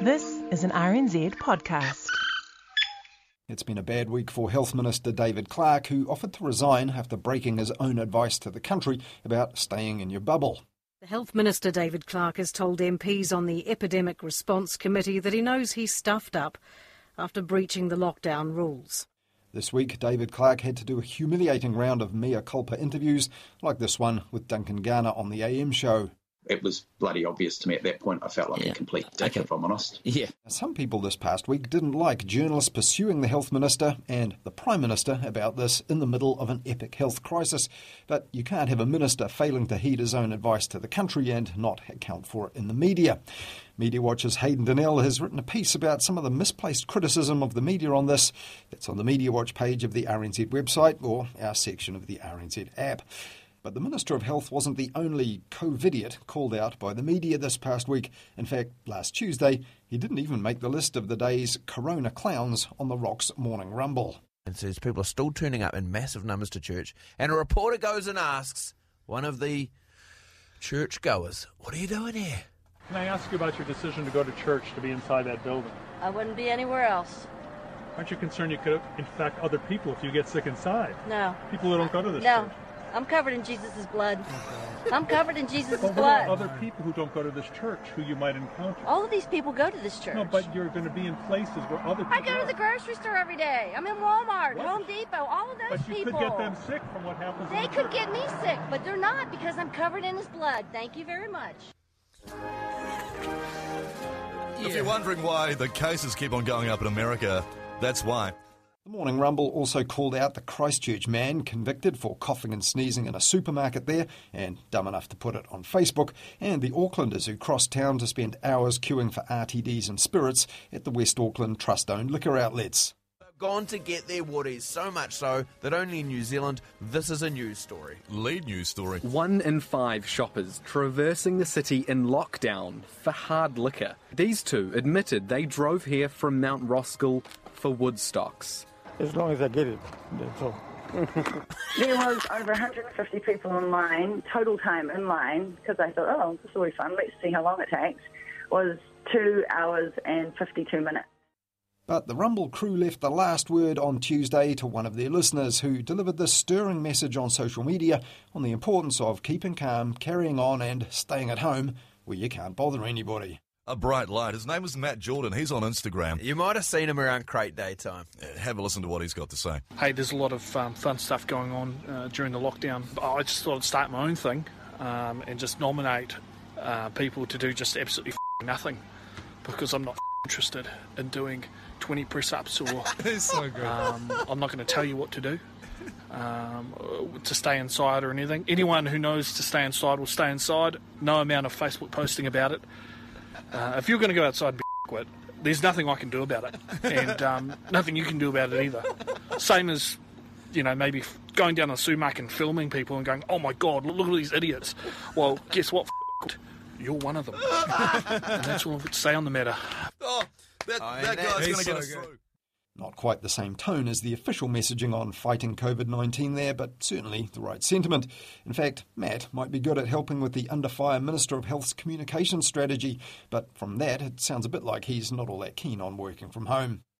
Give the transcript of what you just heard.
This is an RNZ podcast. It's been a bad week for Health Minister David Clark, who offered to resign after breaking his own advice to the country about staying in your bubble. The Health Minister David Clark has told MPs on the Epidemic Response Committee that he knows he's stuffed up after breaching the lockdown rules. This week, David Clark had to do a humiliating round of mea culpa interviews, like this one with Duncan Garner on the AM show. It was bloody obvious to me at that point. I felt like Yeah. a complete dick, Okay. if I'm honest. Yeah. Some people this past week didn't like journalists pursuing the Health Minister and the Prime Minister about this in the middle of an epic health crisis. But you can't have a minister failing to heed his own advice to the country and not account for it in the media. Media Watch's Hayden Donnell has written a piece about some of the misplaced criticism of the media on this. That's on the Media Watch page of the RNZ website or our section of the RNZ app. But the Minister of Health wasn't the only COVIDiot called out by the media this past week. In fact, last Tuesday, he didn't even make the list of the day's corona clowns on the Rock's Morning Rumble. And says people are still turning up in massive numbers to church. And a reporter goes and asks one of the church goers, What are you doing here? Can I ask you about your decision to go to church to be inside that building? I wouldn't be anywhere else. Aren't you concerned you could infect other people if you get sick inside? No. People who don't go to this No. church. I'm covered in Jesus' blood. I'm covered in Jesus' But what about blood. other people who don't go to this church who you might encounter? All of these people go to this church. No, but you're going to be in places where other people I go to the grocery store every day. I'm in Walmart, What? Home Depot, all of those But you people. could get them sick from what happens in They the could church. get me sick, but they're not because I'm covered in his blood. Thank you very much. If you're wondering why the cases keep on going up in America, that's why. The Morning Rumble also called out the Christchurch man convicted for coughing and sneezing in a supermarket there and dumb enough to put it on Facebook, and the Aucklanders who crossed town to spend hours queuing for RTDs and spirits at the West Auckland Trust owned liquor outlets. Gone to get their woodies, so much so that only in New Zealand this is a news story. Lead news story. One in five shoppers traversing the city in lockdown for hard liquor. These two admitted they drove here from Mount Roskill for Woodstocks. As long as I get it, that's all. There was over 150 people in line, total time in line, because I thought, oh, this will be fun, let's see how long it takes, was two hours and 52 minutes. But the Rumble crew left the last word on Tuesday to one of their listeners who delivered this stirring message on social media on the importance of keeping calm, carrying on, and staying at home where you can't bother anybody. A bright light. His name is Matt Jordan. He's on Instagram. You might have seen him around crate daytime. Uh, Have a listen to what he's got to say. Hey, there's a lot of um, fun stuff going on uh, during the lockdown. I just thought I'd start my own thing um, and just nominate uh, people to do just absolutely f***ing nothing because I'm not f***ing interested in doing 20 press ups or He's so good. um, I'm not going to tell you what to do. Um, to stay inside or anything. Anyone who knows to stay inside will stay inside. No amount of Facebook posting about it. Uh, if you're going to go outside be quit, there's nothing I can do about it, and um, nothing you can do about it either. Same as, you know, maybe going down the sumac and filming people and going, "Oh my God, look, look at these idiots." Well, guess what? f- You're one of them, and that's all I've got to say on the matter. Oh, that, Oh, that and guy's going to so get us through. Not quite the same tone as the official messaging on fighting COVID 19 there, but certainly the right sentiment. In fact, Matt might be good at helping with the under fire Minister of Health's communication strategy, but from that, it sounds a bit like he's not all that keen on working from home.